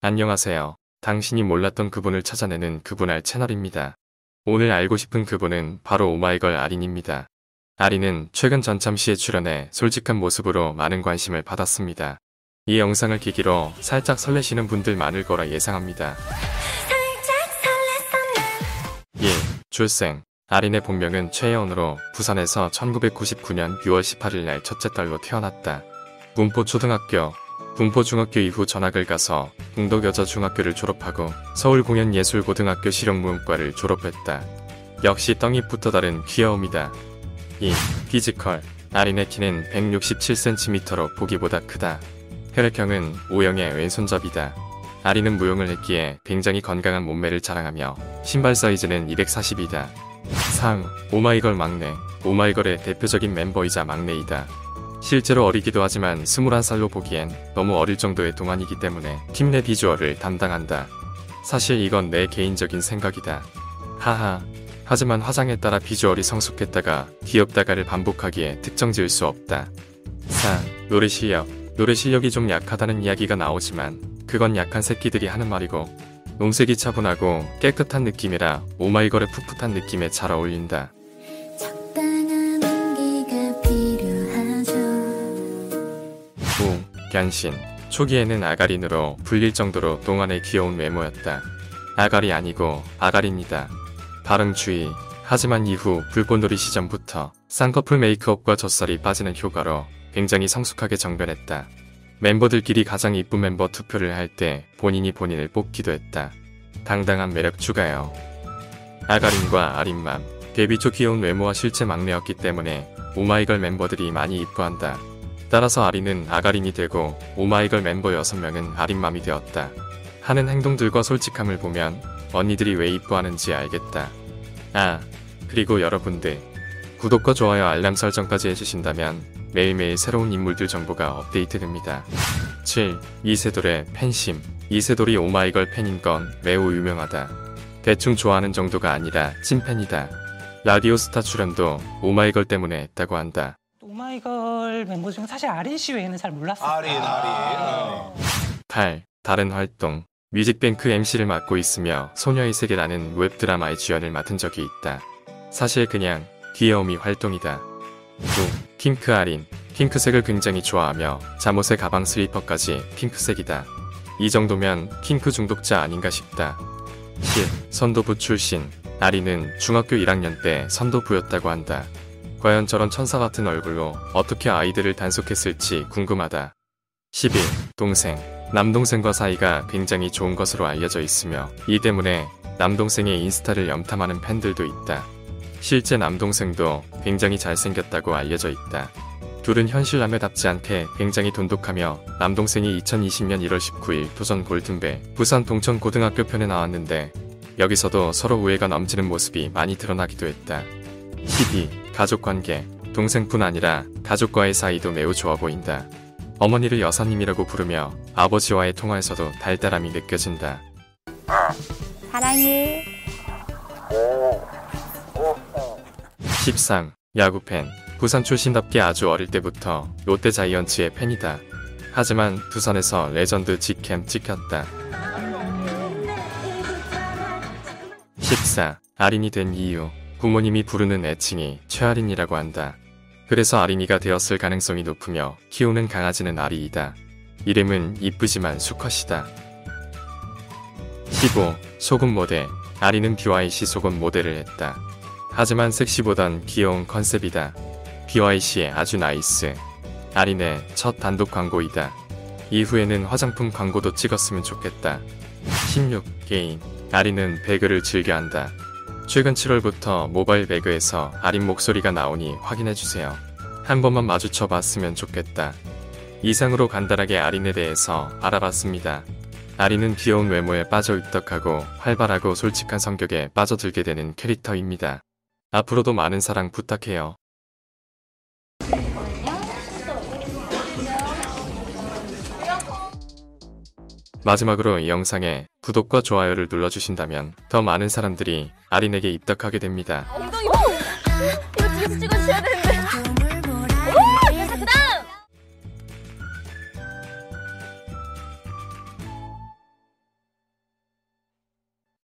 안녕하세요. 당신이 몰랐던 그분을 찾아내는 그분 알 채널입니다. 오늘 알고 싶은 그분은 바로 오마이걸 아린입니다. 아린은 최근 전참시에 출연해 솔직한 모습으로 많은 관심을 받았습니다. 이 영상을 계기로 살짝 설레시는 분들 많을 거라 예상합니다. 예, 출생. 아린의 본명은 최예원으로 부산에서 1999년 6월 18일 날 첫째 딸로 태어났다. 분포 초등학교, 분포 중학교 이후 전학을 가서 공덕여자중학교를 졸업하고 서울공연예술고등학교 실용무용과를 졸업했다. 역시 떡잎부터 다른 귀여움이다. 2. Physical 아린의 키는 167cm로 보기보다 크다. 혈액형은 O형의 왼손잡이다. 아린은 무용을 했기에 굉장히 건강한 몸매를 자랑하며 신발 사이즈는 240이다. 삼 오마이걸 막내 오마이걸의 대표적인 멤버이자 막내이다. 실제로 어리기도 하지만 21살로 보기엔 너무 어릴 정도의 동안이기 때문에 팀 내 비주얼을 담당한다. 사실 이건 내 개인적인 생각이다. 하하. 하지만 화장에 따라 비주얼이 성숙했다가 귀엽다가를 반복하기에 특정 지을 수 없다. 4. 노래 실력. 노래 실력이 좀 약하다는 이야기가 나오지만 그건 약한 새끼들이 하는 말이고 농색이 차분하고 깨끗한 느낌이라 오마이걸의 풋풋한 느낌에 잘 어울린다. 5. 견신 초기에는 아가린으로 불릴 정도로 동안의 귀여운 외모였다. 아가리 아니고 아가린이다. 발음 주의. 하지만 이후 불꽃놀이 시점부터 쌍꺼풀 메이크업과 젖살이 빠지는 효과로 굉장히 성숙하게 정변했다. 멤버들끼리 가장 이쁜 멤버 투표를 할 때 본인이 본인을 뽑기도 했다. 당당한 매력 추가요. 아가린과 아린맘 데뷔 초 귀여운 외모와 실제 막내였기 때문에 오마이걸 멤버들이 많이 이뻐한다. 따라서 아린은 아가린이 되고 오마이걸 멤버 6명은 아린맘이 되었다. 하는 행동들과 솔직함을 보면 언니들이 왜 이뻐하는지 알겠다. 아, 그리고 여러분들 구독과 좋아요 알람 설정까지 해주신다면 매일매일 새로운 인물들 정보가 업데이트됩니다. 7. 이세돌의 팬심 이세돌이 오마이걸 팬인 건 매우 유명하다. 대충 좋아하는 정도가 아니라 찐팬이다. 라디오 스타 출연도 오마이걸 때문에 했다고 한다. 오마이걸 멤버 중에 사실 아린 씨 외에는 잘 몰랐어요. 아린 아린 8. 다른 활동 뮤직뱅크 MC를 맡고 있으며 소녀의 세계라는 웹드라마의 주연을 맡은 적이 있다. 사실 그냥 귀여움이 활동이다. 9. 핑크 아린 핑크색을 굉장히 좋아하며 잠옷에 가방 슬리퍼까지 핑크색이다. 이 정도면 핑크 중독자 아닌가 싶다. 10. 선도부 출신 아린은 중학교 1학년 때 선도부였다고 한다. 과연 저런 천사 같은 얼굴로 어떻게 아이들을 단속했을지 궁금하다. 11. 동생. 남동생과 사이가 굉장히 좋은 것으로 알려져 있으며 이 때문에 남동생의 인스타를 염탐하는 팬들도 있다. 실제 남동생도 굉장히 잘생겼다고 알려져 있다. 둘은 현실남매답지 않게 굉장히 돈독하며 남동생이 2020년 1월 19일 도전 골든벨 부산 동천 고등학교 편에 나왔는데 여기서도 서로 우애가 넘치는 모습이 많이 드러나기도 했다. 12. 가족관계. 동생뿐 아니라 가족과의 사이도 매우 좋아 보인다. 어머니를 여사님이라고 부르며 아버지와의 통화에서도 달달함이 느껴진다. 사랑해. 13. 야구팬. 부산 출신답게 아주 어릴 때부터 롯데 자이언츠의 팬이다. 하지만 두산에서 레전드 직캠 찍혔다. 14. 아린이 된 이유. 부모님이 부르는 애칭이 최아린이라고 한다. 그래서 아린이가 되었을 가능성이 높으며 키우는 강아지는 아리이다. 이름은 이쁘지만 수컷이다. 15. 속옷 모델. 아린은 BYC 속옷 모델을 했다. 하지만 섹시보단 귀여운 컨셉이다. BYC의 아주 nice. 아린의 첫 단독 광고이다. 이후에는 화장품 광고도 찍었으면 좋겠다. 16. 게임. 아린은 배그를 즐겨한다. 최근 7월부터 모바일 배그에서 아린 목소리가 나오니 확인해주세요. 한 번만 마주쳐 봤으면 좋겠다. 이상으로 간단하게 아린에 대해서 알아봤습니다. 아린은 귀여운 외모에 빠져 입덕하고 활발하고 솔직한 성격에 빠져들게 되는 캐릭터입니다. 앞으로도 많은 사랑 부탁해요. 마지막으로 이 영상에 구독과 좋아요를 눌러주신다면 더 많은 사람들이 아린에게 입덕하게 됩니다. 엉덩이 이거 뒤에서 찍어주셔야 되는데